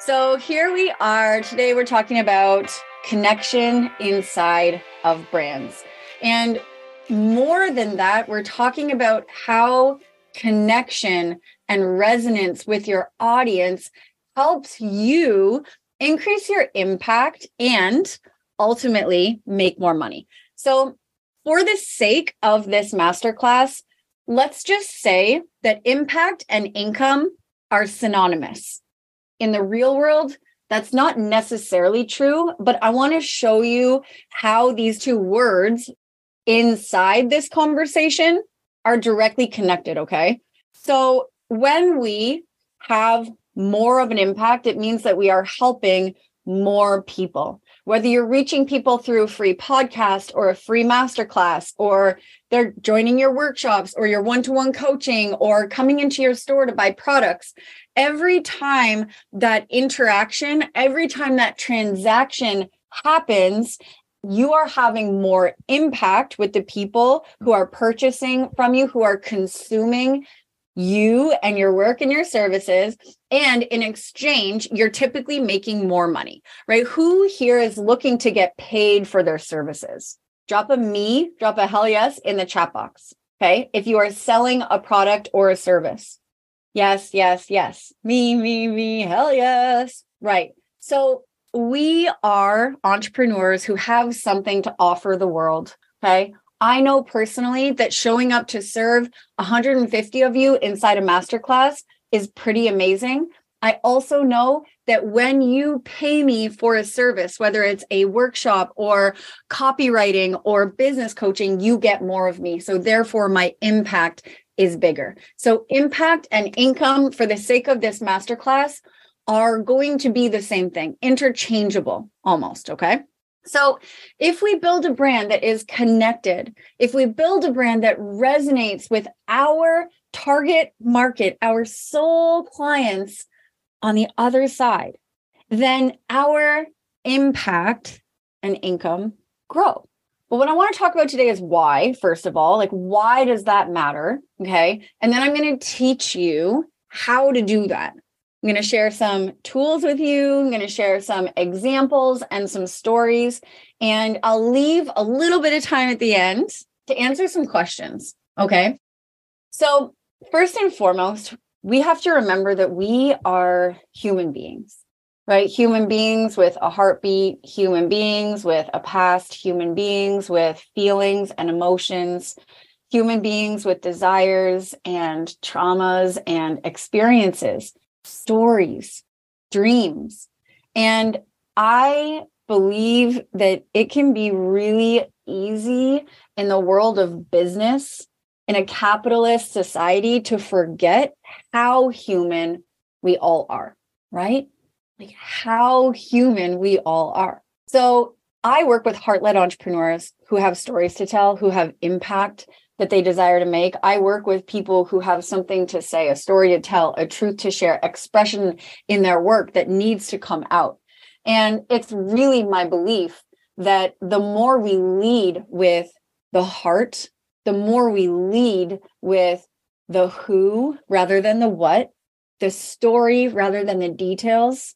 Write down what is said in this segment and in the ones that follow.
So here we are. Today we're talking about connection inside of brands. And more than that, we're talking about how connection and resonance with your audience helps you increase your impact and ultimately make more money. So, for the sake of this masterclass, let's just say that impact and income are synonymous. In the real world, that's not necessarily true, but I want to show you how these two words inside this conversation are directly connected. Okay. So when we have more of an impact, it means that we are helping more people. Whether you're reaching people through a free podcast or a free masterclass, or they're joining your workshops or your one to one coaching or coming into your store to buy products, every time that interaction, every time that transaction happens, you are having more impact with the people who are purchasing from you, who are consuming you and your work and your services. And in exchange, you're typically making more money, right? Who here is looking to get paid for their services? Drop a me, drop a hell yes in the chat box. Okay. If you are selling a product or a service. Yes, yes, yes. Me, me, me, hell yes. Right. So we are entrepreneurs who have something to offer the world. Okay. I know personally that showing up to serve 150 of you inside a masterclass is pretty amazing. I also know that when you pay me for a service, whether it's a workshop or copywriting or business coaching, you get more of me. So, therefore, my impact is bigger. So, impact and income for the sake of this masterclass are going to be the same thing, interchangeable almost. Okay. So, if we build a brand that is connected, if we build a brand that resonates with our target market, our soul clients on the other side, then our impact and income grow. But what I want to talk about today is why, first of all, like why does that matter? Okay. And then I'm going to teach you how to do that. I'm going to share some tools with you. I'm going to share some examples and some stories. And I'll leave a little bit of time at the end to answer some questions. Okay. So, first and foremost, we have to remember that we are human beings, right? Human beings with a heartbeat, human beings with a past, human beings with feelings and emotions, human beings with desires and traumas and experiences stories, dreams. And I believe that it can be really easy in the world of business in a capitalist society to forget how human we all are, right? Like how human we all are. So I work with heart led entrepreneurs who have stories to tell, who have impact, that they desire to make. I work with people who have something to say, a story to tell, a truth to share, expression in their work that needs to come out. And it's really my belief that the more we lead with the heart, the more we lead with the who rather than the what, the story rather than the details,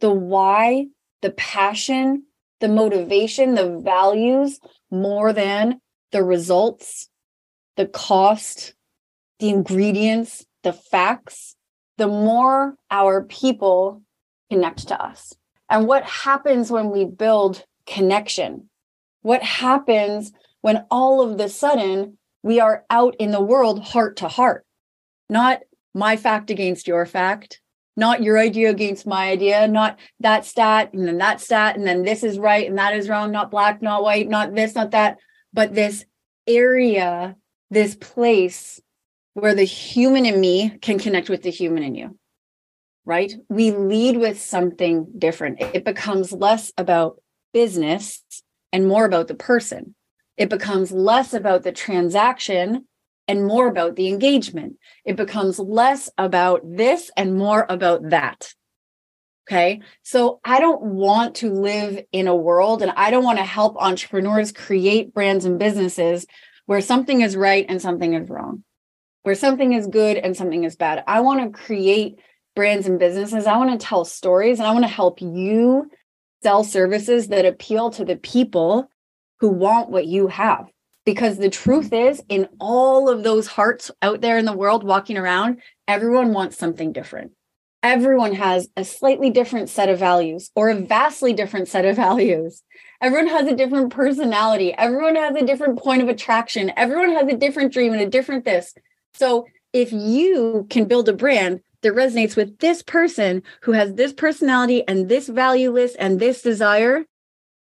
the why, the passion, the motivation, the values more than the results, the cost, the ingredients, the facts, the more our people connect to us. And what happens when we build connection? What happens when all of the sudden we are out in the world heart to heart? Not my fact against your fact, not your idea against my idea, not that stat and then that stat, and then this is right and that is wrong, not black, not white, not this, not that, but this area this place where the human in me can connect with the human in you, right? We lead with something different. It becomes less about business and more about the person. It becomes less about the transaction and more about the engagement. It becomes less about this and more about that. Okay. So I don't want to live in a world and I don't want to help entrepreneurs create brands and businesses where something is right and something is wrong, where something is good and something is bad. I want to create brands and businesses. I want to tell stories and I want to help you sell services that appeal to the people who want what you have. Because the truth is, in all of those hearts out there in the world walking around, everyone wants something different. Everyone has a slightly different set of values or a vastly different set of values. Everyone has a different personality. Everyone has a different point of attraction. Everyone has a different dream and a different this. So if you can build a brand that resonates with this person who has this personality and this value list and this desire,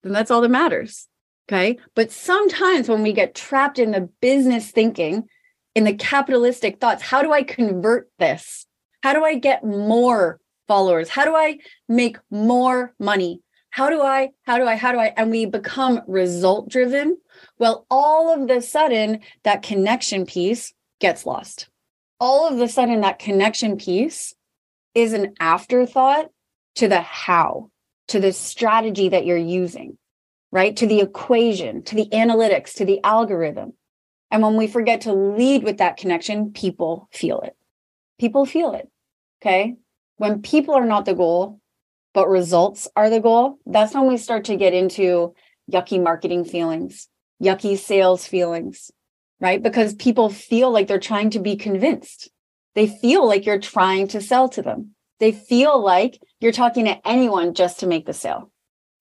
then that's all that matters. Okay. But sometimes when we get trapped in the business thinking, in the capitalistic thoughts, how do I convert this? How do I get more followers? How do I make more money? How do I, how do I, how do I? And we become result driven. Well, all of the sudden, that connection piece gets lost. All of the sudden, that connection piece is an afterthought to the how, to the strategy that you're using right? To the equation, to the analytics, to the algorithm. And when we forget to lead with that connection, people feel it. People feel it. Okay. When people are not the goal, but results are the goal, that's when we start to get into yucky marketing feelings, yucky sales feelings, right? Because people feel like they're trying to be convinced. They feel like you're trying to sell to them. They feel like you're talking to anyone just to make the sale.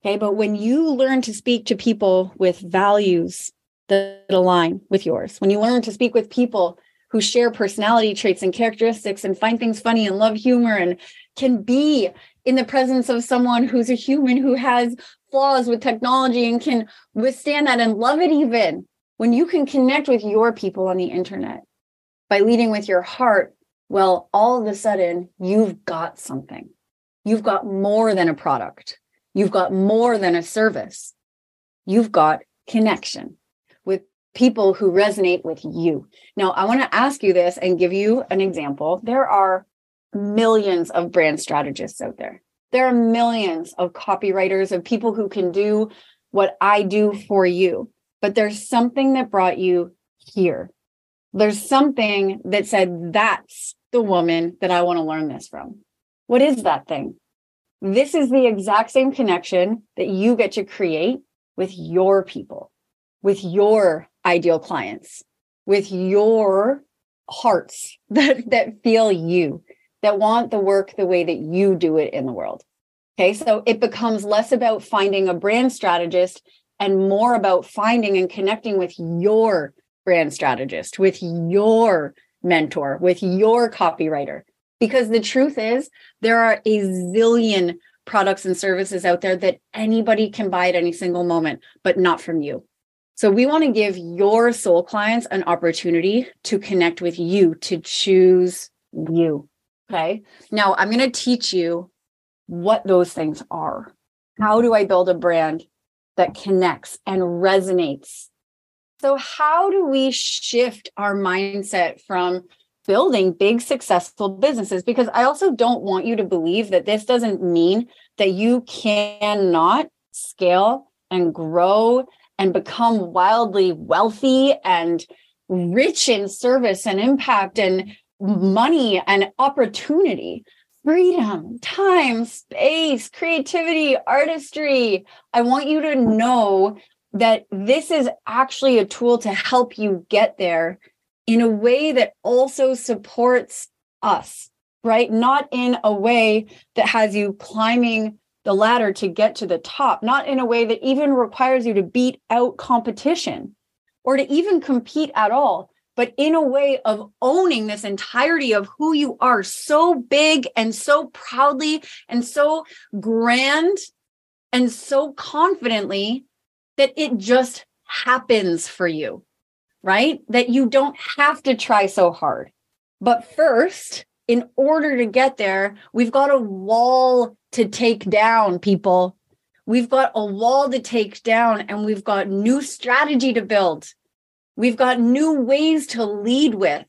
Okay. But when you learn to speak to people with values that align with yours, when you learn to speak with people who share personality traits and characteristics and find things funny and love humor and can be in the presence of someone who's a human who has flaws with technology and can withstand that and love it even when you can connect with your people on the internet by leading with your heart well all of a sudden you've got something you've got more than a product You've got more than a service. You've got connection with people who resonate with you. Now, I want to ask you this and give you an example. There are millions of brand strategists out there. There are millions of copywriters, of people who can do what I do for you. But there's something that brought you here. There's something that said, that's the woman that I want to learn this from. What is that thing? This is the exact same connection that you get to create with your people, with your ideal clients, with your hearts that, that feel you, that want the work the way that you do it in the world. Okay. So it becomes less about finding a brand strategist and more about finding and connecting with your brand strategist, with your mentor, with your copywriter, because the truth is, there are a zillion products and services out there that anybody can buy at any single moment, but not from you. So we want to give your soul clients an opportunity to connect with you, to choose you. Okay. Now I'm going to teach you what those things are. How do I build a brand that connects and resonates? So, how do we shift our mindset from building big successful businesses because I also don't want you to believe that this doesn't mean that you cannot scale and grow and become wildly wealthy and rich in service and impact and money and opportunity. Freedom time space creativity artistry. I want you to know that this is actually a tool to help you get there in a way that also supports us, right? Not in a way that has you climbing the ladder to get to the top, not in a way that even requires you to beat out competition or to even compete at all, but in a way of owning this entirety of who you are so big and so proudly and so grand and so confidently that it just happens for you right? That you don't have to try so hard. But first, in order to get there, we've got a wall to take down, people. We've got a wall to take down and we've got new strategy to build. We've got new ways to lead with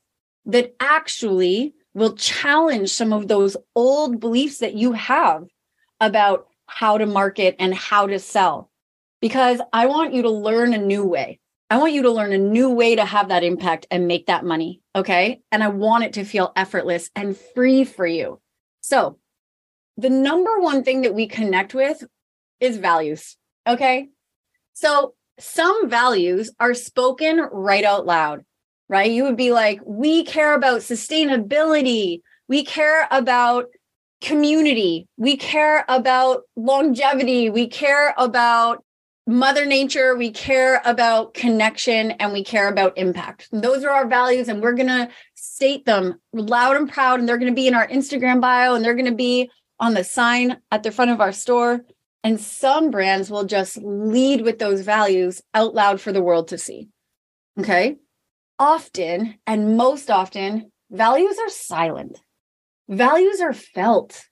that actually will challenge some of those old beliefs that you have about how to market and how to sell. Because I want you to learn a new way. I want you to learn a new way to have that impact and make that money. Okay. And I want it to feel effortless and free for you. So, the number one thing that we connect with is values. Okay. So, some values are spoken right out loud, right? You would be like, we care about sustainability, we care about community, we care about longevity, we care about mother nature, we care about connection, and we care about impact. Those are our values, and we're going to state them loud and proud, and they're going to be in our Instagram bio, and they're going to be on the sign at the front of our store. And some brands will just lead with those values out loud for the world to see. Okay. Often, and most often, values are silent. Values are felt.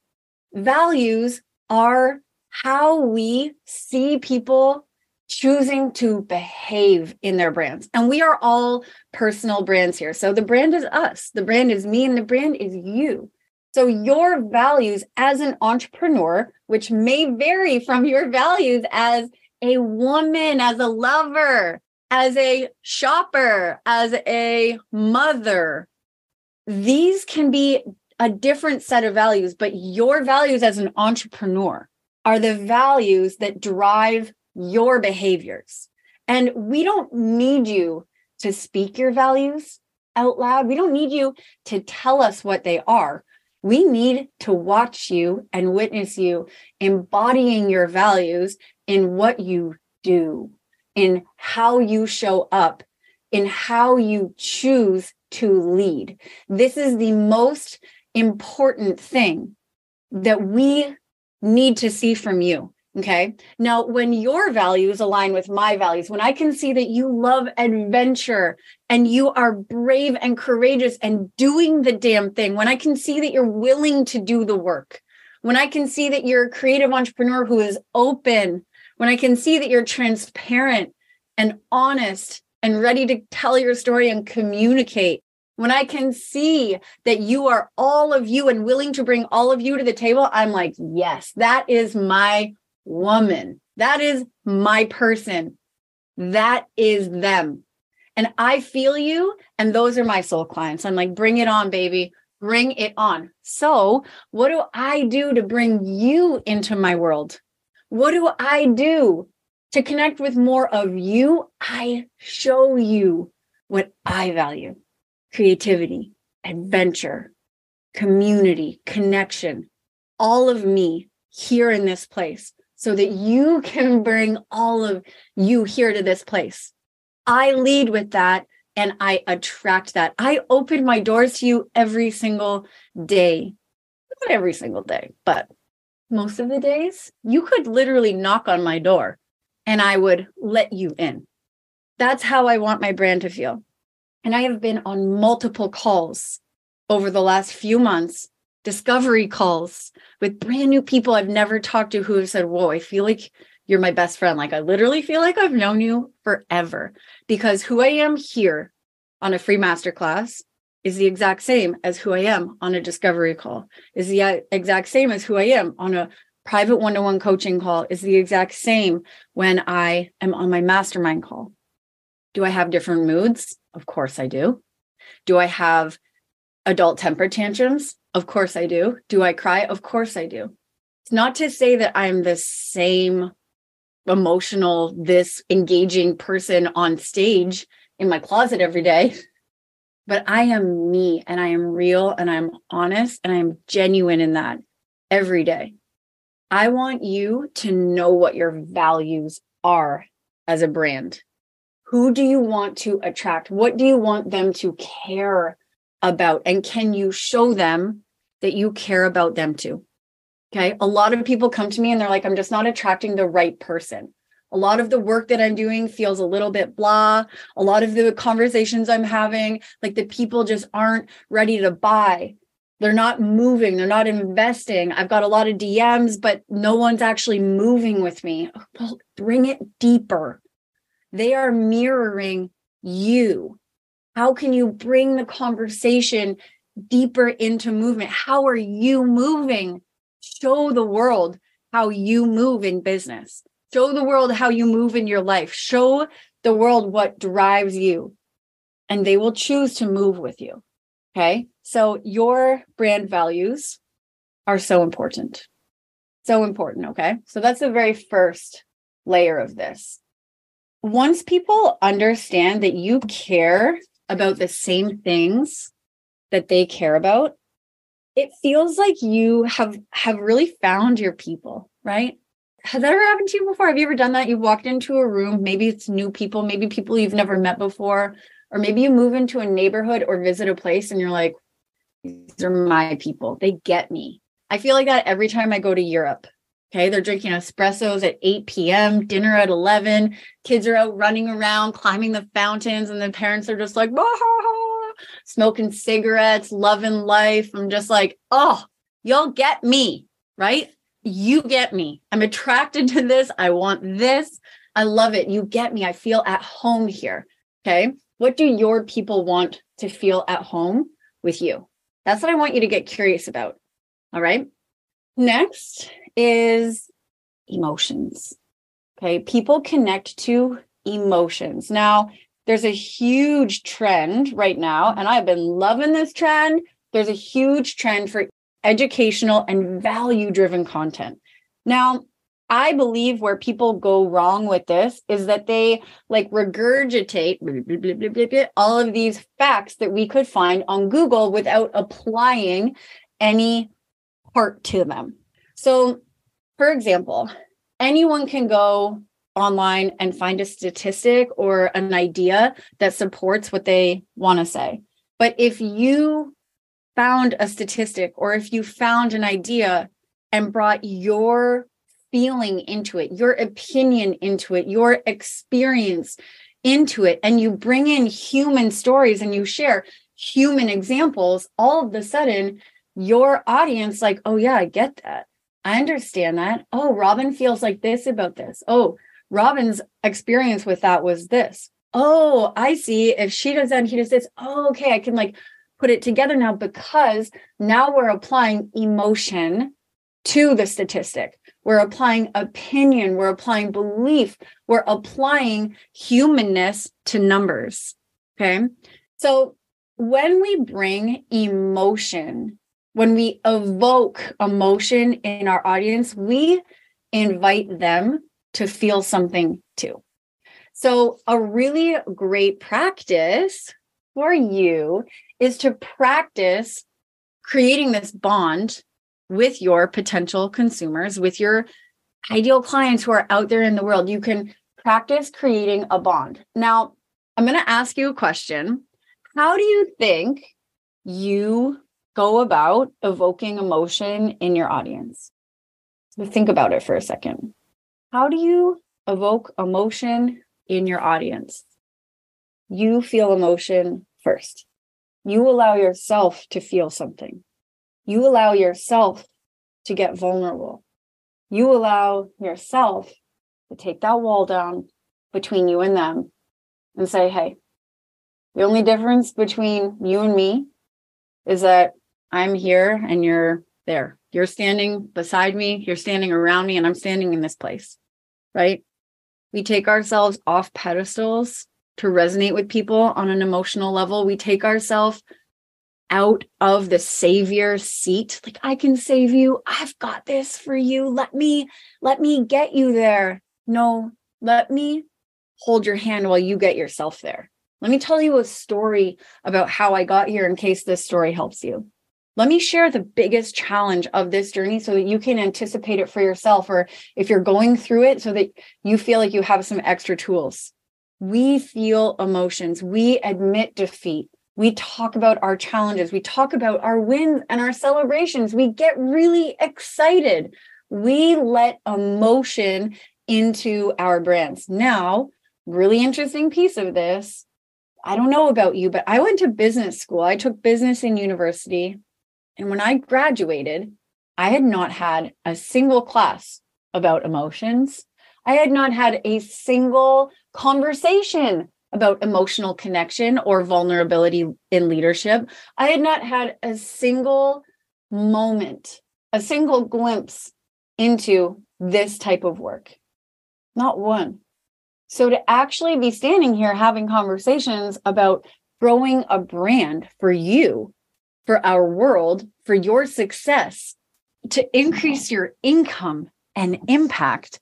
Values are how we see people choosing to behave in their brands. And we are all personal brands here. So the brand is us, the brand is me, and the brand is you. So your values as an entrepreneur, which may vary from your values as a woman, as a lover, as a shopper, as a mother, these can be a different set of values, but your values as an entrepreneur are the values that drive your behaviors. And we don't need you to speak your values out loud. We don't need you to tell us what they are. We need to watch you and witness you embodying your values in what you do, in how you show up, in how you choose to lead. This is the most important thing that we need to see from you. Okay. Now, when your values align with my values, when I can see that you love adventure and you are brave and courageous and doing the damn thing, when I can see that you're willing to do the work, when I can see that you're a creative entrepreneur who is open, when I can see that you're transparent and honest and ready to tell your story and communicate, when I can see that you are all of you and willing to bring all of you to the table, I'm like, yes, that is my woman. That is my person. That is them. And I feel you. And those are my soul clients. I'm like, bring it on, baby. Bring it on. So, what do I do to bring you into my world? What do I do to connect with more of you? I show you what I value creativity, adventure, community, connection, all of me here in this place so that you can bring all of you here to this place. I lead with that and I attract that. I open my doors to you every single day. Not every single day, but most of the days. You could literally knock on my door and I would let you in. That's how I want my brand to feel. And I have been on multiple calls over the last few months, discovery calls with brand new people I've never talked to who have said, Whoa, I feel like you're my best friend. Like I literally feel like I've known you forever because who I am here on a free masterclass is the exact same as who I am on a discovery call, is the uh, exact same as who I am on a private one to one coaching call, is the exact same when I am on my mastermind call. Do I have different moods? Of course I do. Do I have adult temper tantrums? Of course I do. Do I cry? Of course I do. It's not to say that I'm the same emotional, this engaging person on stage in my closet every day, but I am me and I am real and I'm honest and I'm genuine in that every day. I want you to know what your values are as a brand. Who do you want to attract? What do you want them to care about? And can you show them that you care about them too? Okay. A lot of people come to me and they're like, I'm just not attracting the right person. A lot of the work that I'm doing feels a little bit blah. A lot of the conversations I'm having, like the people just aren't ready to buy. They're not moving, they're not investing. I've got a lot of DMs, but no one's actually moving with me. Well, bring it deeper. They are mirroring you. How can you bring the conversation deeper into movement? How are you moving? Show the world how you move in business. Show the world how you move in your life. Show the world what drives you, and they will choose to move with you. Okay. So, your brand values are so important. So important. Okay. So that's the very first layer of this. Once people understand that you care about the same things that they care about, it feels like you have have really found your people, right? Has that ever happened to you before? Have you ever done that? You've walked into a room, maybe it's new people, maybe people you've never met before, or maybe you move into a neighborhood or visit a place and you're like, these are my people. They get me. I feel like that every time I go to Europe. Okay. They're drinking espressos at 8 p.m., dinner at 11. Kids are out running around, climbing the fountains, and the parents are just like, smoking cigarettes, loving life. I'm just like, oh, you'll get me, right? You get me. I'm attracted to this. I want this. I love it. You get me. I feel at home here. Okay. What do your people want to feel at home with you? That's what I want you to get curious about. All right. Next is emotions. Okay. People connect to emotions. Now, there's a huge trend right now, and I've been loving this trend. There's a huge trend for educational and value driven content. Now, I believe where people go wrong with this is that they like regurgitate blah, blah, blah, all of these facts that we could find on Google without applying any part to them. So, for example, anyone can go online and find a statistic or an idea that supports what they want to say. But if you found a statistic or if you found an idea and brought your feeling into it, your opinion into it, your experience into it, and you bring in human stories and you share human examples, all of a sudden, your audience, like, oh, yeah, I get that. I understand that. Oh, Robyn feels like this about this. Oh, Robyn's experience with that was this. Oh, I see. If she does that he does this, oh, okay, I can like put it together now because now we're applying emotion to the statistic. We're applying opinion, we're applying belief, we're applying humanness to numbers. Okay. So when we bring emotion, when we evoke emotion in our audience, we invite them to feel something too. So, a really great practice for you is to practice creating this bond with your potential consumers, with your ideal clients who are out there in the world. You can practice creating a bond. Now, I'm going to ask you a question. How do you think you go about evoking emotion in your audience? Think about it for a second. How do you evoke emotion in your audience? You feel emotion first. You allow yourself to feel something. You allow yourself to get vulnerable. You allow yourself to take that wall down between you and them and say, hey, the only difference between you and me is that I'm here and you're there. You're standing beside me, you're standing around me, and I'm standing in this place right? We take ourselves off pedestals to resonate with people on an emotional level. We take ourselves out of the savior seat like i can save you i've got this for you let me let me get you there no let me hold your hand while you get yourself there let me tell you a story about how i got here in case this story helps you let me share the biggest challenge of this journey so that you can anticipate it for yourself, or if you're going through it, so that you feel like you have some extra tools. We feel emotions, we admit defeat, we talk about our challenges, we talk about our wins and our celebrations, we get really excited. We let emotion into our brands. Now, really interesting piece of this. I don't know about you, but I went to business school. I took business in university. And when I graduated, I had not had a single class about emotions. I had not had a single conversation about emotional connection or vulnerability in leadership. I had not had a single moment, a single glimpse into this type of work. Not one. So to actually be standing here having conversations about growing a brand for you for our world, for your success, to increase your income and impact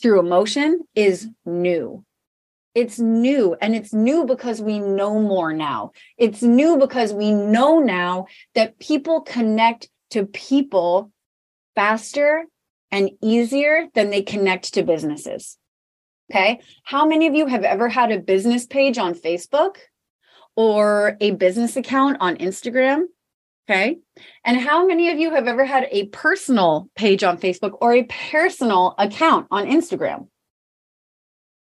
through emotion is new. It's new and it's new because we know more now. It's new because we know now that people connect to people faster and easier than they connect to businesses. Okay. How many of you have ever had a business page on Facebook or a business account on Instagram? Okay. And how many of you have ever had a personal page on Facebook or a personal account on Instagram?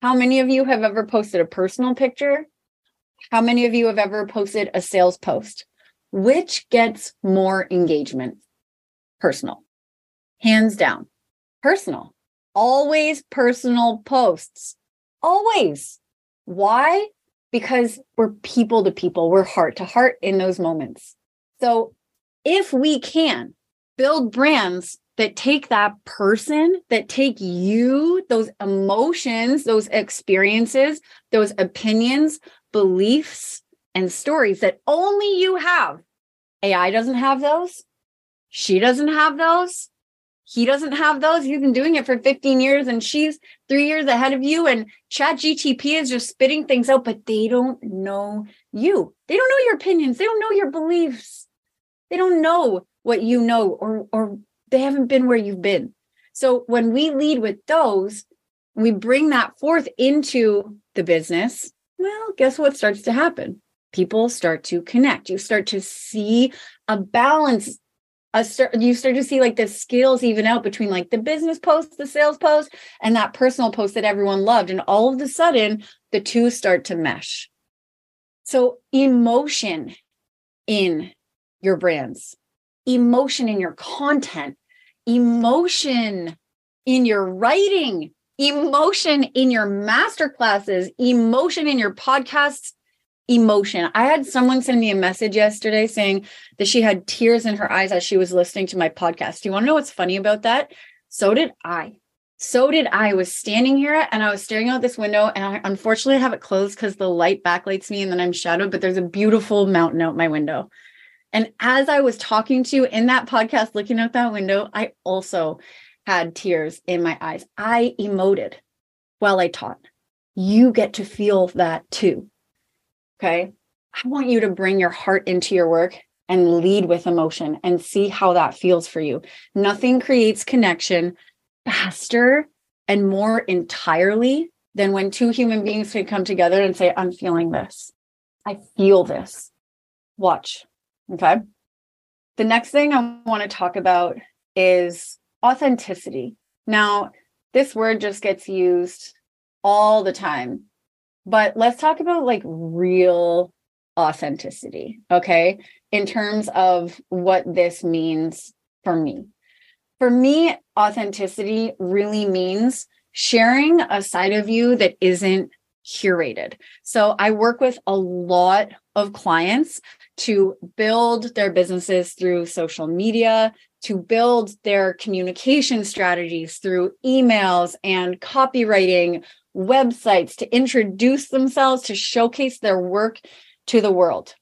How many of you have ever posted a personal picture? How many of you have ever posted a sales post? Which gets more engagement? Personal. Hands down. Personal. Always personal posts. Always. Why? Because we're people to people, we're heart to heart in those moments. So if we can build brands that take that person, that take you, those emotions, those experiences, those opinions, beliefs, and stories that only you have. AI doesn't have those. She doesn't have those. He doesn't have those. He's been doing it for 15 years and she's three years ahead of you. And Chat GTP is just spitting things out, but they don't know you. They don't know your opinions. They don't know your beliefs. They don't know what you know or or they haven't been where you've been. So when we lead with those, we bring that forth into the business, well, guess what starts to happen? People start to connect. You start to see a balance. A start, you start to see like the skills even out between like the business post, the sales post, and that personal post that everyone loved. And all of a sudden, the two start to mesh. So, emotion in your brands, emotion in your content, emotion in your writing, emotion in your master classes, emotion in your podcasts, emotion. I had someone send me a message yesterday saying that she had tears in her eyes as she was listening to my podcast. Do you want to know what's funny about that? So did I. So did I. I was standing here and I was staring out this window, and I unfortunately have it closed because the light backlights me and then I'm shadowed, but there's a beautiful mountain out my window. And as I was talking to you in that podcast, looking out that window, I also had tears in my eyes. I emoted while I taught. You get to feel that too. Okay. I want you to bring your heart into your work and lead with emotion and see how that feels for you. Nothing creates connection faster and more entirely than when two human beings can come together and say, I'm feeling this. I feel this. Watch. Okay. The next thing I want to talk about is authenticity. Now, this word just gets used all the time, but let's talk about like real authenticity. Okay. In terms of what this means for me. For me, authenticity really means sharing a side of you that isn't curated. So I work with a lot of clients to build their businesses through social media, to build their communication strategies through emails and copywriting, websites, to introduce themselves, to showcase their work to the world.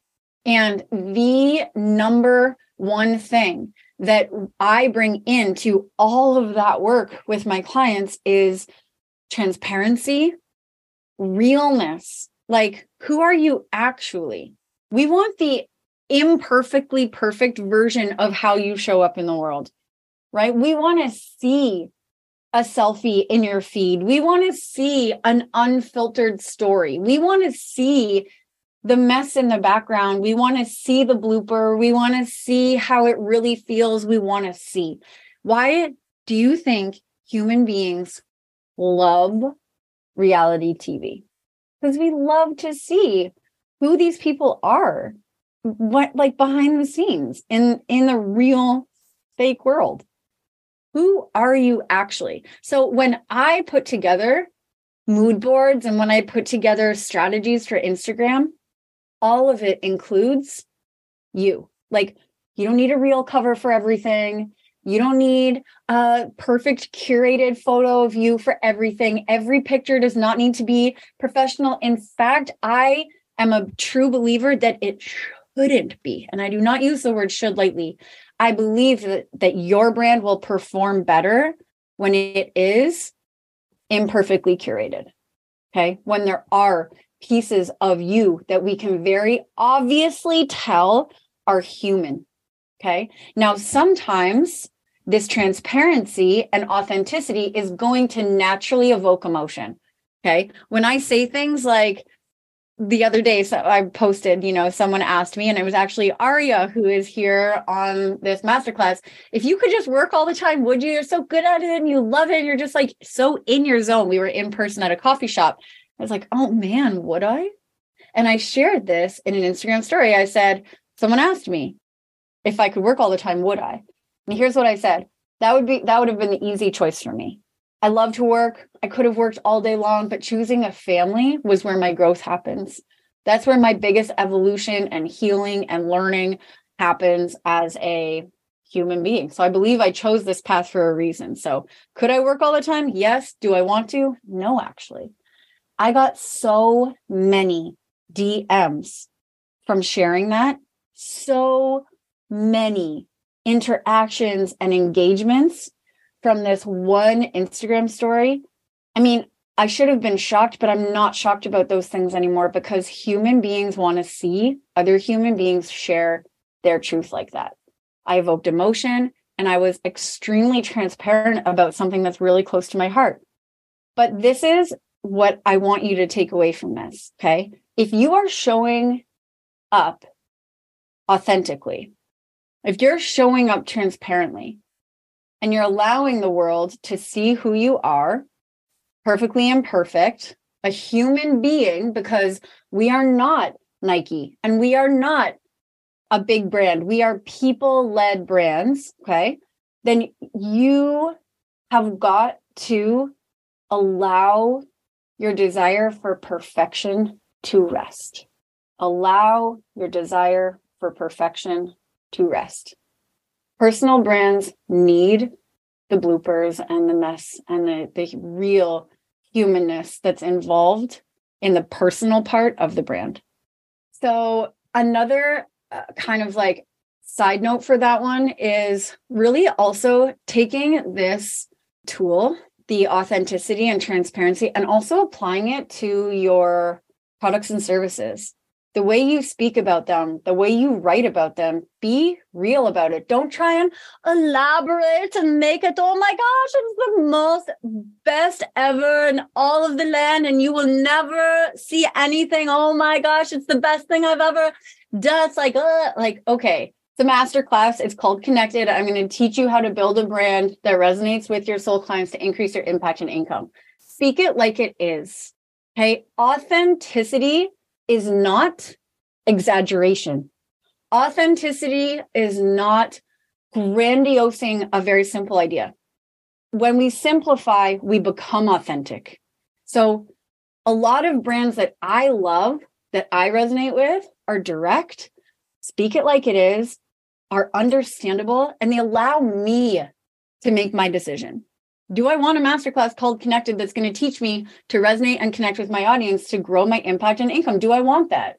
And the number one thing that I bring into all of that work with my clients is transparency, realness. Like, who are you actually? We want the imperfectly perfect version of how you show up in the world, right? We want to see a selfie in your feed. We want to see an unfiltered story. We want to see the mess in the background. We want to see the blooper. We want to see how it really feels. We want to see. Why do you think human beings love reality TV? Because we love to see who these people are what like behind the scenes in in the real fake world who are you actually? So when i put together mood boards and when i put together strategies for instagram all of it includes you. Like you don't need a real cover for everything. You don't need a perfect curated photo of you for everything. Every picture does not need to be professional. In fact i am a true believer that it shouldn't be. And I do not use the word should lightly. I believe that, that your brand will perform better when it is imperfectly curated. Okay. When there are pieces of you that we can very obviously tell are human. Okay. Now, sometimes this transparency and authenticity is going to naturally evoke emotion. Okay. When I say things like, the other day so i posted you know someone asked me and it was actually aria who is here on this masterclass. If you could just work all the time would you? You're so good at it and you love it. And you're just like so in your zone. We were in person at a coffee shop. I was like oh man would i? And i shared this in an instagram story. I said someone asked me if i could work all the time would i? And here's what i said. That would be that would have been the easy choice for me I love to work. I could have worked all day long, but choosing a family was where my growth happens. That's where my biggest evolution and healing and learning happens as a human being. So I believe I chose this path for a reason. So could I work all the time? Yes. Do I want to? No, actually. I got so many DMs from sharing that. So many interactions and engagements from this one Instagram story. I mean, I should have been shocked, but I'm not shocked about those things anymore because human beings want to see other human beings share their truth like that. I evoked emotion and I was extremely transparent about something that's really close to my heart. But this is what I want you to take away from this. Okay. If you are showing up authentically, if you're showing up transparently, and you're allowing the world to see who you are, perfectly imperfect, a human being, because we are not Nike and we are not a big brand. We are people led brands. Okay. Then you have got to allow your desire for perfection to rest. Allow your desire for perfection to rest personal brands need the bloopers and the mess and the, the real humanness that's involved in the personal part of the brand. So, another uh, kind of like side note for that one is really also taking this tool, the authenticity and transparency, and also applying it to your products and services the way you speak about them, the way you write about them, be real about it. Don't try and elaborate and make it, oh my gosh, it's the most best ever in all of the land, and you will never see anything. Oh my gosh, it's the best thing I've ever done. It's like, uh, like, okay. It's a master class. It's called Connected. I'm going to teach you how to build a brand that resonates with your soul clients to increase your impact and income. Speak it like it is. Okay. Authenticity is not exaggeration. Authenticity is not grandiosing a very simple idea. When we simplify, we become authentic. So, a lot of brands that I love, that I resonate with, are direct, speak it like it is, are understandable, and they allow me to make my decision do I want a masterclass called Connected that's going to teach me to resonate and connect with my audience to grow my impact and income? Do I want that?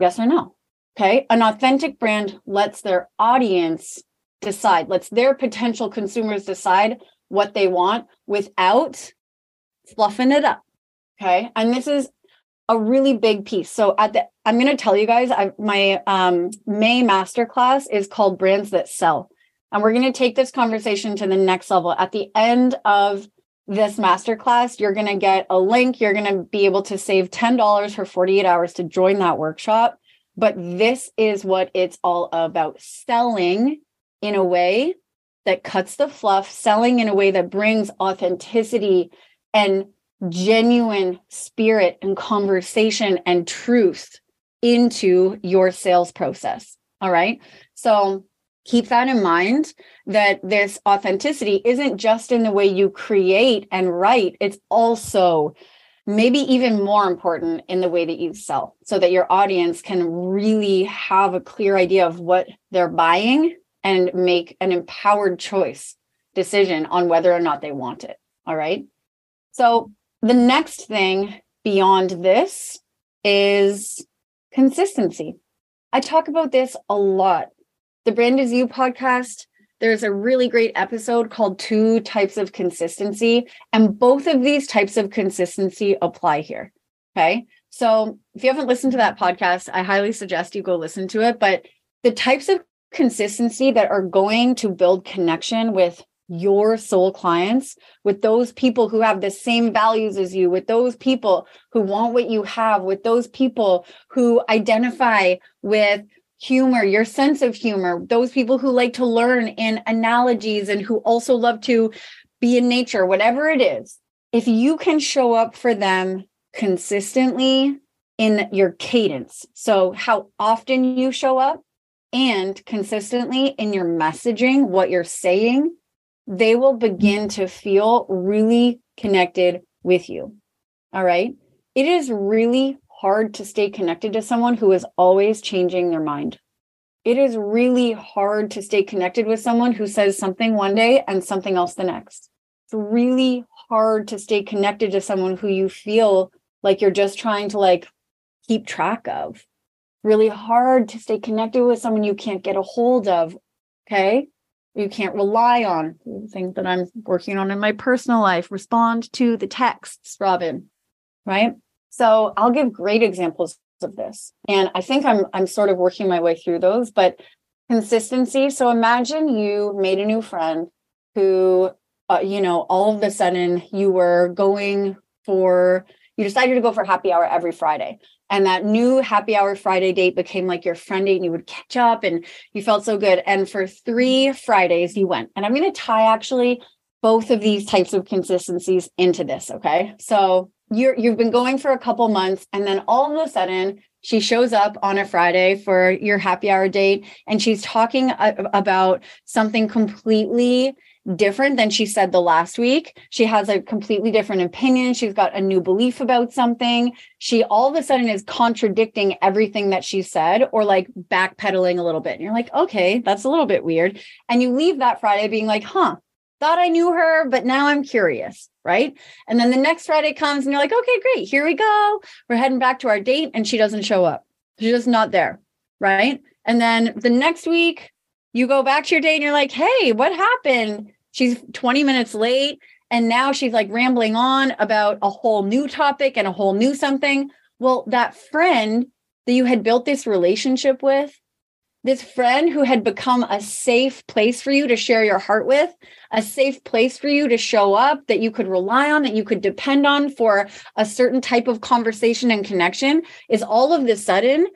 Yes or no? Okay. An authentic brand lets their audience decide, lets their potential consumers decide what they want without fluffing it up. Okay. And this is a really big piece. So at the I'm going to tell you guys I, my um, May masterclass is called Brands That Sell. And we're going to take this conversation to the next level. At the end of this masterclass, you're going to get a link. You're going to be able to save $10 for 48 hours to join that workshop. But this is what it's all about selling in a way that cuts the fluff, selling in a way that brings authenticity and genuine spirit and conversation and truth into your sales process. All right. So, keep that in mind that this authenticity isn't just in the way you create and write, it's also maybe even more important in the way that you sell so that your audience can really have a clear idea of what they're buying and make an empowered choice decision on whether or not they want it. All right. So the next thing beyond this is consistency. I talk about this a lot the Brand Is You podcast, there's a really great episode called Two Types of Consistency. And both of these types of consistency apply here. Okay. So if you haven't listened to that podcast, I highly suggest you go listen to it. But the types of consistency that are going to build connection with your soul clients, with those people who have the same values as you, with those people who want what you have, with those people who identify with humor, your sense of humor, those people who like to learn in analogies and who also love to be in nature, whatever it is. If you can show up for them consistently in your cadence, so how often you show up and consistently in your messaging, what you're saying, they will begin to feel really connected with you. All right. It is really hard to stay connected to someone who is always changing their mind. It is really hard to stay connected with someone who says something one day and something else the next. It's really hard to stay connected to someone who you feel like you're just trying to like keep track of. Really hard to stay connected with someone you can't get a hold of. Okay you can't rely on things that I'm working on in my personal life. Respond to the texts, Robyn. Right. So I'll give great examples of this. And I think I'm I'm sort of working my way through those, but consistency. So imagine you made a new friend who uh, you know, all of a sudden you were going for you decided to go for happy hour every Friday. And that new happy hour Friday date became like your friend date, and you would catch up and you felt so good. And for three Fridays, you went. And I'm going to tie actually both of these types of consistencies into this. Okay. So you're you've been going for a couple months, and then all of a sudden she shows up on a Friday for your happy hour date and she's talking about something completely different than she said the last week. She has a completely different opinion. She's got a new belief about something. She all of a sudden is contradicting everything that she said or like backpedaling a little bit. And you're like, okay, that's a little bit weird. And you leave that Friday being like, huh, thought I knew her, but now I'm curious. Right. And then the next Friday comes and you're like, okay, great. Here we go. We're heading back to our date. And she doesn't show up. She's just not there. Right. And then the next week, you go back to your date and you're like, hey, what happened? She's 20 minutes late. And now she's like rambling on about a whole new topic and a whole new something. Well, that friend that you had built this relationship with, this friend who had become a safe place for you to share your heart with, a safe place for you to show up that you could rely on, that you could depend on for a certain type of conversation and connection, is all of the sudden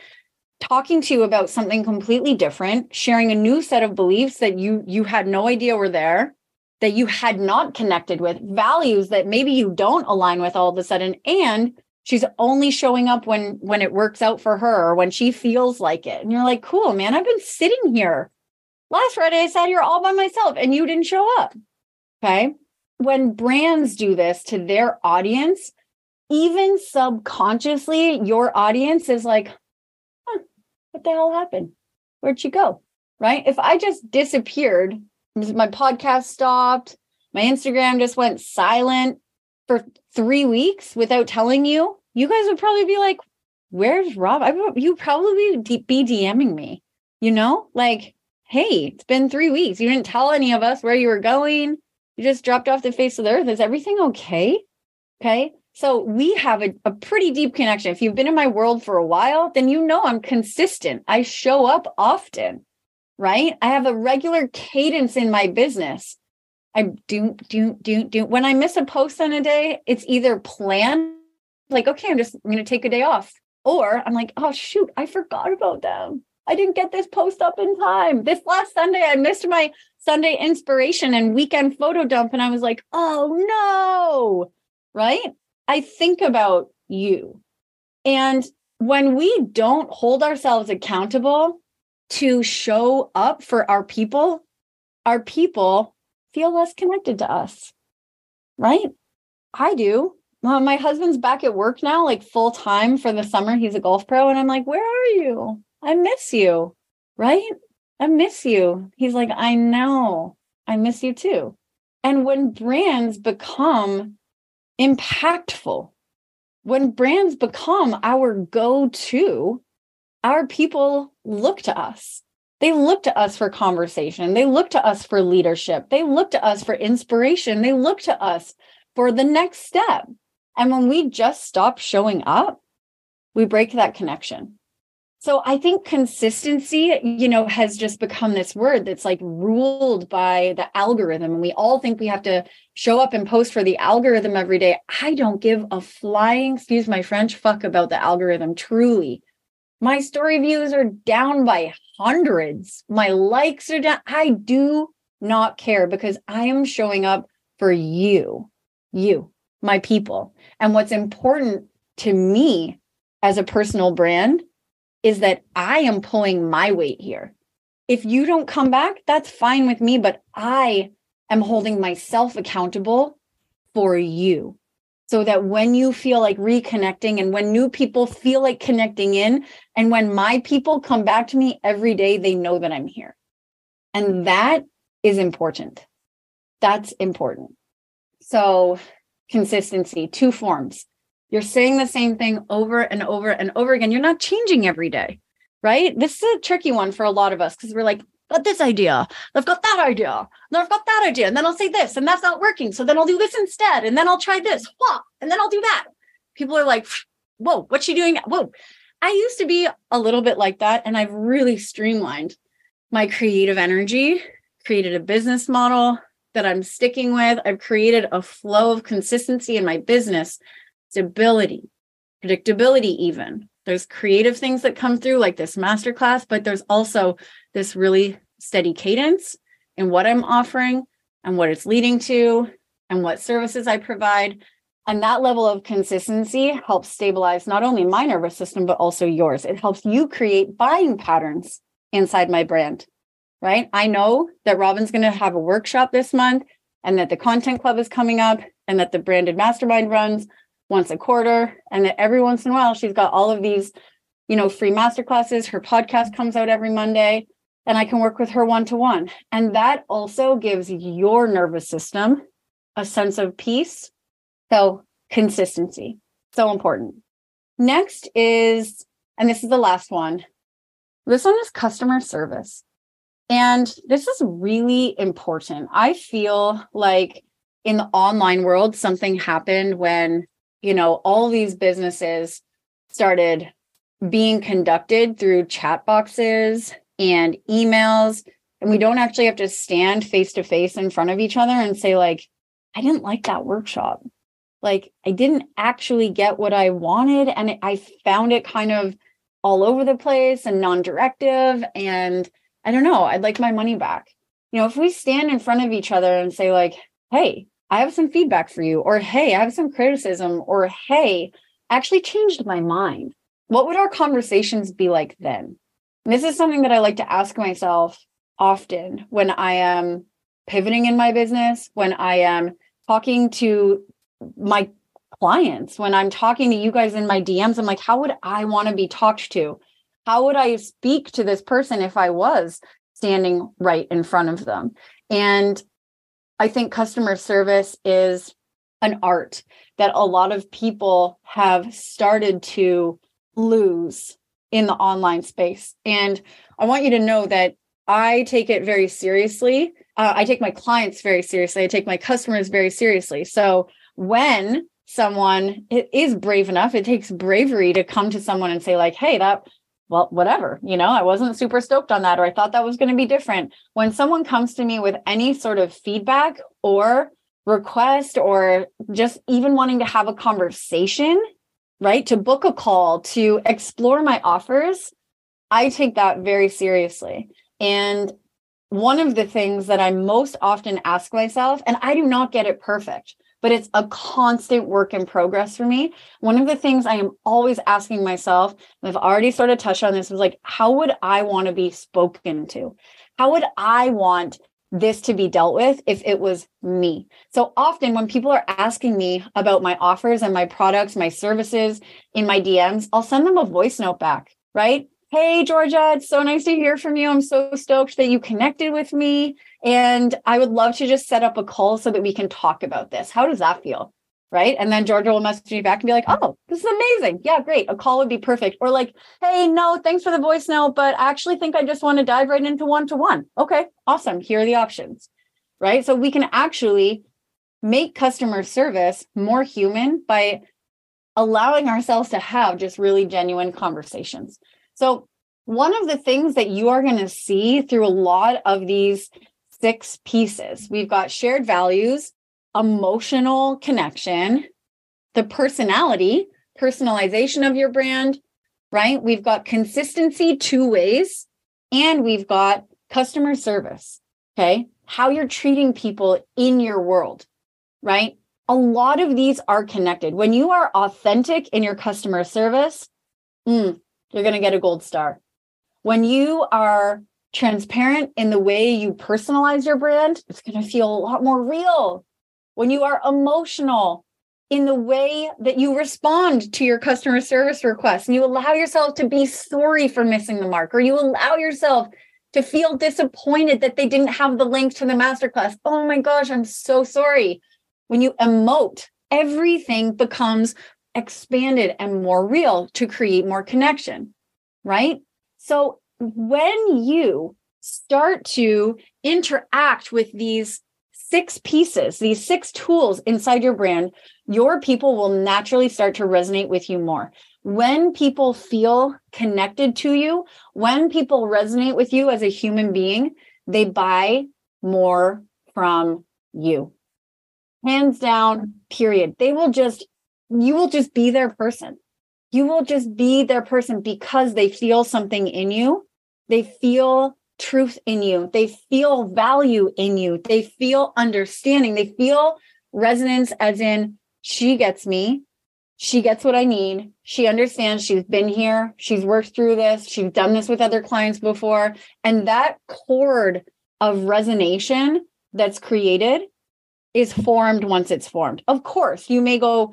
talking to you about something completely different, sharing a new set of beliefs that you you had no idea were there, that you had not connected with, values that maybe you don't align with all of a sudden and she's only showing up when when it works out for her or when she feels like it. And you're like, "Cool, man. I've been sitting here. Last Friday I sat here all by myself and you didn't show up." Okay? When brands do this to their audience, even subconsciously, your audience is like, huh, what the hell happened? Where'd she go? Right? If I just disappeared my podcast stopped. My Instagram just went silent for three weeks without telling you. You guys would probably be like, Where's Rob? I, you probably be DMing me, you know, like, Hey, it's been three weeks. You didn't tell any of us where you were going. You just dropped off the face of the earth. Is everything okay? Okay. So we have a, a pretty deep connection. If you've been in my world for a while, then you know I'm consistent. I show up often right? I have a regular cadence in my business. I do, do, do, do. When I miss a post on a day, it's either planned, like, okay, I'm just I'm going to take a day off, or I'm like, oh, shoot, I forgot about them. I didn't get this post up in time. This last Sunday, I missed my Sunday inspiration and weekend photo dump. And I was like, oh no, right? I think about you. And when we don't hold ourselves accountable to show up for our people, our people feel less connected to us. Right? I do. Well, my husband's back at work now, like full time for the summer. He's a golf pro. And I'm like, where are you? I miss you. Right? I miss you. He's like, I know. I miss you too. And when brands become impactful, when brands become our go to, our people look to us. They look to us for conversation. They look to us for leadership. They look to us for inspiration. They look to us for the next step. And when we just stop showing up, we break that connection. So I think consistency, you know, has just become this word that's like ruled by the algorithm. And we all think we have to show up and post for the algorithm every day. I don't give a flying, excuse my French, fuck about the algorithm, truly. My story views are down by hundreds. My likes are down. I do not care because I am showing up for you, you, my people. And what's important to me as a personal brand is that I am pulling my weight here. If you don't come back, that's fine with me, but I am holding myself accountable for you. So that when you feel like reconnecting and when new people feel like connecting in, and when my people come back to me every day, they know that I'm here. And that is important. That's important. So, consistency, two forms you're saying the same thing over and over and over again. You're not changing every day, right? This is a tricky one for a lot of us because we're like, got this idea, I've got that idea, then I've got that idea, and then I'll say this, and that's not working. So then I'll do this instead, and then I'll try this, and then I'll do that. People are like, whoa, what's she doing? Whoa. I used to be a little bit like that, and I've really streamlined my creative energy, created a business model that I'm sticking with. I've created a flow of consistency in my business stability, predictability, even. There's creative things that come through, like this masterclass, but there's also this really steady cadence in what I'm offering and what it's leading to and what services I provide. And that level of consistency helps stabilize not only my nervous system, but also yours. It helps you create buying patterns inside my brand, right? I know that Robyn's going to have a workshop this month and that the content club is coming up and that the branded mastermind runs once a quarter. And that every once in a while, she's got all of these, you know, free masterclasses. Her podcast comes out every Monday, and I can work with her one to one. And that also gives your nervous system a sense of peace. So, consistency, so important. Next is, and this is the last one. This one is customer service. And this is really important. I feel like in the online world, something happened when you know, all these businesses started being conducted through chat boxes and emails. And we mm. don't actually have to stand face to face in front of each other and say, like, I didn't like that workshop. Like, I didn't actually get what I wanted. And I found it kind of all over the place and non directive. And I don't know, I'd like my money back. You know, if we stand in front of each other and say, like, hey, I have some feedback for you, or hey, I have some criticism, or hey, I actually changed my mind. What would our conversations be like then? And this is something that I like to ask myself often when I am pivoting in my business, when I am talking to my clients, when I'm talking to you guys in my DMs, I'm like, how would I want to be talked to? How would I speak to this person if I was standing right in front of them? And I think customer service is an art that a lot of people have started to lose in the online space. And I want you to know that I take it very seriously. Uh, I take my clients very seriously. I take my customers very seriously. So when someone is brave enough, it takes bravery to come to someone and say, like, hey, that well, whatever, you know, I wasn't super stoked on that, or I thought that was going to be different. When someone comes to me with any sort of feedback or request, or just even wanting to have a conversation, right, to book a call, to explore my offers, I take that very seriously. And one of the things that I most often ask myself, and I do not get it perfect, but it's a constant work in progress for me. One of the things I am always asking myself, I've already sort of touched on this, was like, how would I want to be spoken to? How would I want this to be dealt with if it was me. So often when people are asking me about my offers and my products, my services in my DMs, I'll send them a voice note back, right? Hey, Georgia, it's so nice to hear from you. I'm so stoked that you connected with me. And I would love to just set up a call so that we can talk about this. How does that feel? Right? And then Georgia will message me back and be like, oh, this is amazing. Yeah, great. A call would be perfect. Or like, hey, no, thanks for the voice note, but I actually think I just want to dive right into one to one. Okay, awesome. Here are the options, right? So we can actually make customer service more human by allowing ourselves to have just really genuine conversations. So, one of the things that you are going to see through a lot of these six pieces, we've got shared values, emotional connection, the personality, personalization of your brand, right? We've got consistency two ways, and we've got customer service. Okay. How you're treating people in your world, right? A lot of these are connected. When you are authentic in your customer service, mm, you're going to get a gold star. When you are transparent in the way you personalize your brand, it's going to feel a lot more real when you are emotional in the way that you respond to your customer service requests and you allow yourself to be sorry for missing the mark or you allow yourself to feel disappointed that they didn't have the link to the masterclass. Oh my gosh, I'm so sorry. When you emote, everything becomes expanded and more real to create more connection, right? So when you start to interact with these six pieces, these six tools inside your brand, your people will naturally start to resonate with you more. When people feel connected to you, when people resonate with you as a human being, they buy more from you. Hands down, period. They will just, you will just be their person. You will just be their person because they feel something in you. They feel truth in you. They feel value in you. They feel understanding. They feel resonance, as in, she gets me. She gets what I need. She understands. She's been here. She's worked through this. She's done this with other clients before. And that chord of resonation that's created is formed once it's formed. Of course, you may go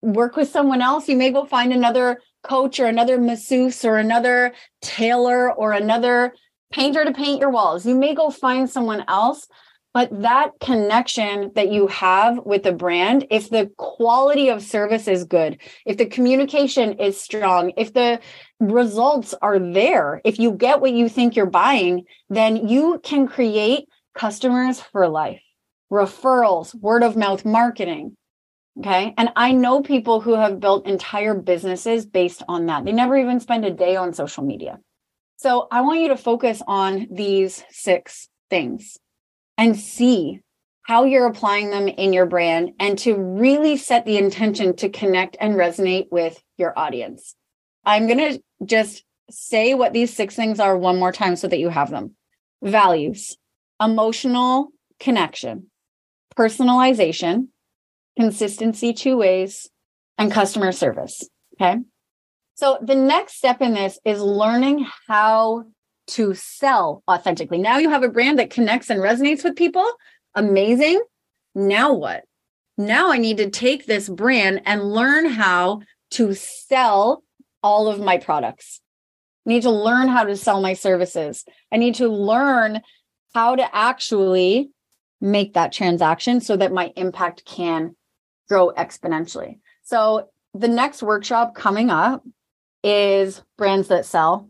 work with someone else. You may go find another coach or another masseuse or another tailor or another painter to paint your walls. You may go find someone else, but that connection that you have with the brand, if the quality of service is good, if the communication is strong, if the results are there, if you get what you think you're buying, then you can create customers for life, referrals, word of mouth marketing. Okay. And I know people who have built entire businesses based on that. They never even spend a day on social media. So I want you to focus on these six things and see how you're applying them in your brand and to really set the intention to connect and resonate with your audience. I'm going to just say what these six things are one more time so that you have them values, emotional connection, personalization, consistency two ways, and customer service. Okay. So the next step in this is learning how to sell authentically. Now you have a brand that connects and resonates with people. Amazing. Now what? Now I need to take this brand and learn how to sell all of my products. I need to learn how to sell my services. I need to learn how to actually make that transaction so that my impact can grow exponentially. So the next workshop coming up is brands that sell.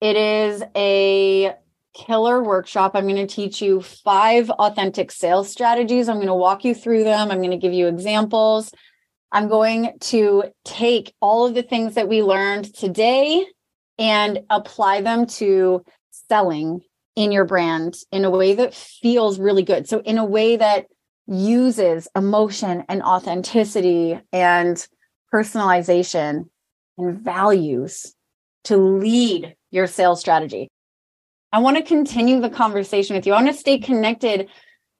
It is a killer workshop. I'm going to teach you five authentic sales strategies. I'm going to walk you through them. I'm going to give you examples. I'm going to take all of the things that we learned today and apply them to selling in your brand in a way that feels really good. So, in a way that uses emotion and authenticity and personalization and values to lead your sales strategy. I want to continue the conversation with you. I want to stay connected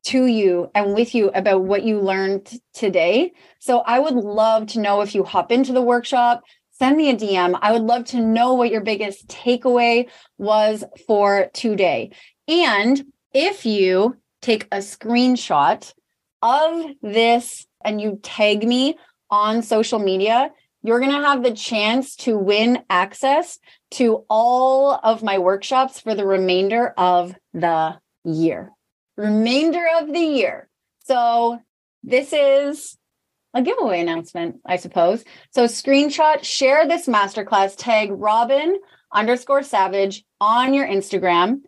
to you and with you about what you learned today. So I would love to know if you hop into the workshop, send me a DM. I would love to know what your biggest takeaway was for today. And if you take a screenshot of this and you tag me on social media, you're going to have the chance to win access to all of my workshops for the remainder of the year. Remainder of the year. So, this is a giveaway announcement, I suppose. So screenshot, share this masterclass, tag Robyn underscore savage on your Instagram,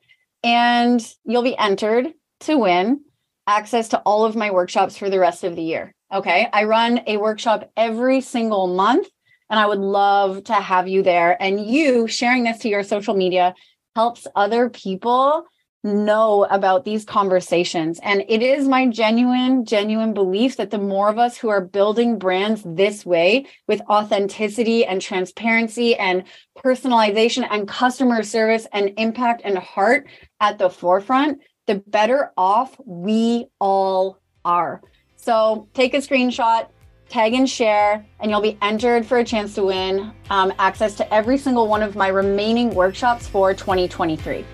and you'll be entered to win access to all of my workshops for the rest of the year. Okay. I run a workshop every single month, and I would love to have you there. And you sharing this to your social media helps other people know about these conversations. And it is my genuine, genuine belief that the more of us who are building brands this way with authenticity and transparency and personalization and customer service and impact and heart at the forefront, the better off we all are. So take a screenshot, tag and share, and you'll be entered for a chance to win um, access to every single one of my remaining workshops for 2023.